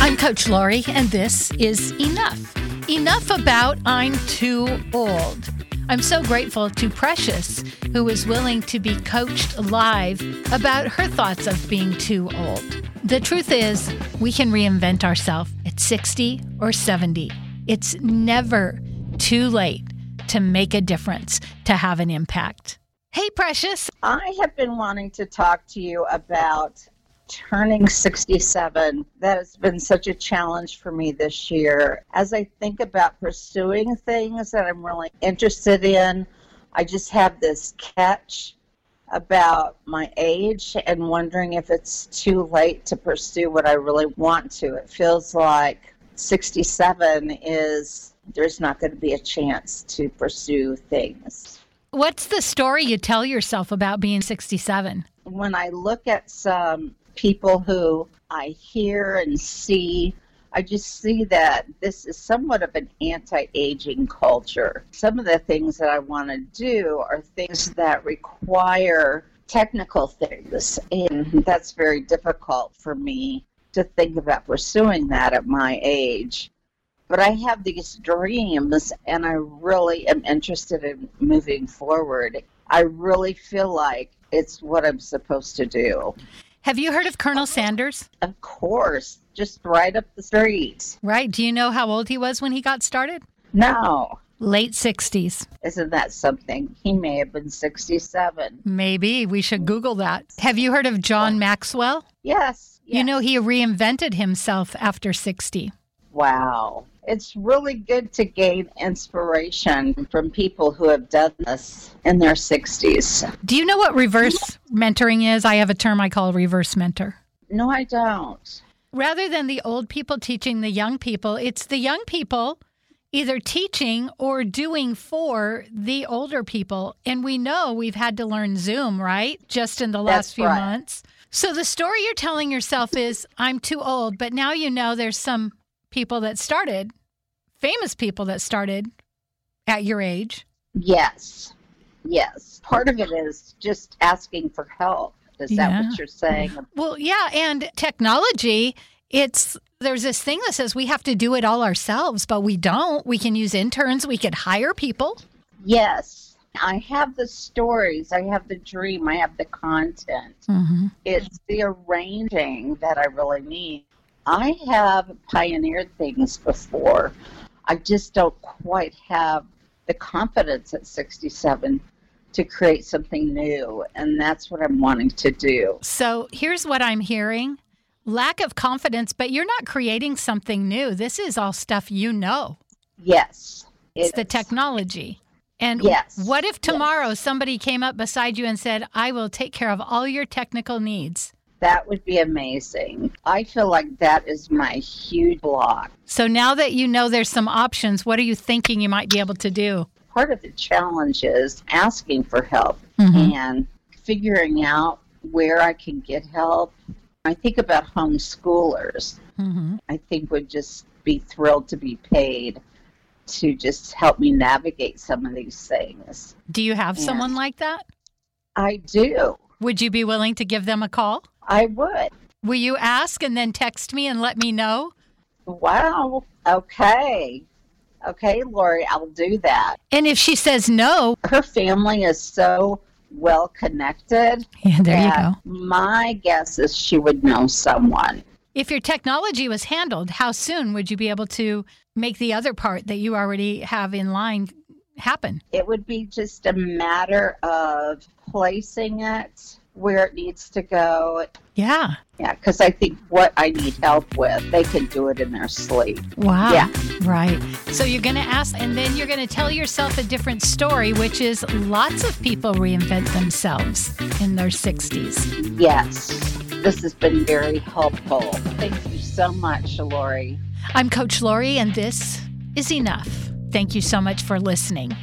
I'm Coach Laurie, and this is Enough. Enough about I'm too old. I'm so grateful to Precious, who is willing to be coached live about her thoughts of being too old. The truth is, we can reinvent ourselves at 60 or 70. It's never too late to make a difference, to have an impact. Hey, Precious. I have been wanting to talk to you about turning 67. That has been such a challenge for me this year. As I think about pursuing things that I'm really interested in, I just have this catch about my age and wondering if it's too late to pursue what I really want to. It feels like 67 is there's not going to be a chance to pursue things. What's the story you tell yourself about being 67? When I look at some people who I hear and see, I just see that this is somewhat of an anti aging culture. Some of the things that I want to do are things that require technical things, and that's very difficult for me to think about pursuing that at my age. But I have these dreams, and I really am interested in moving forward. I really feel like it's what I'm supposed to do. Have you heard of Colonel Sanders? Of course, just right up the street. Right. Do you know how old he was when he got started? No. Late 60s. Isn't that something? He may have been 67. Maybe. We should Google that. Have you heard of John Maxwell? Yes. yes. You know, he reinvented himself after 60. Wow. It's really good to gain inspiration from people who have done this in their 60s. Do you know what reverse mentoring is? I have a term I call reverse mentor. No, I don't. Rather than the old people teaching the young people, it's the young people either teaching or doing for the older people. And we know we've had to learn Zoom, right? Just in the last That's few right. months. So the story you're telling yourself is I'm too old, but now you know there's some people that started, famous people that started at your age. Yes. Yes. Part of it is just asking for help. Is that what you're saying? Well, yeah, and technology, it's there's this thing that says we have to do it all ourselves, but we don't. We can use interns, we could hire people. Yes. I have the stories, I have the dream, I have the content. Mm-hmm. It's the arranging that I really need. I have pioneered things before. I just don't quite have the confidence at 67 to create something new, and that's what I'm wanting to do. So here's what I'm hearing lack of confidence, but you're not creating something new. This is all stuff you know. Yes. It's it the technology. And Yes. what if tomorrow somebody came up beside you and said, I will take care of all your technical needs? That would be amazing. I feel like that is my huge block. So now that you know there's some options, what are you thinking you might be able to do? Part of the challenge is asking for help Mhm. and figuring out where I can get help. I think about homeschoolers. Mm-hmm. I think would just be thrilled to be paid to just help me navigate some of these things. Do you have Yeah. someone like that? I do. Would you be willing to give them a call? I would. Will you ask and then text me and let me know? Wow. Okay. Okay, Lori, I'll do that. And if she says no, Her family is so well connected. yeah, there you go. My guess is she would know someone. If your technology was handled, how soon would you be able to make the other part that you already have in line happen? It would be just a matter of placing it where it needs to go. Yeah. Yeah, because I think what I need help with, they can do it in their sleep. Wow. Yeah. Right. So you're going to ask, and then you're going to tell yourself a different story, which is lots of people reinvent themselves in their 60s. Yes, this has been very helpful. Thank you so much, Lori. I'm Coach Lori, and this is Enough. Thank you so much for listening.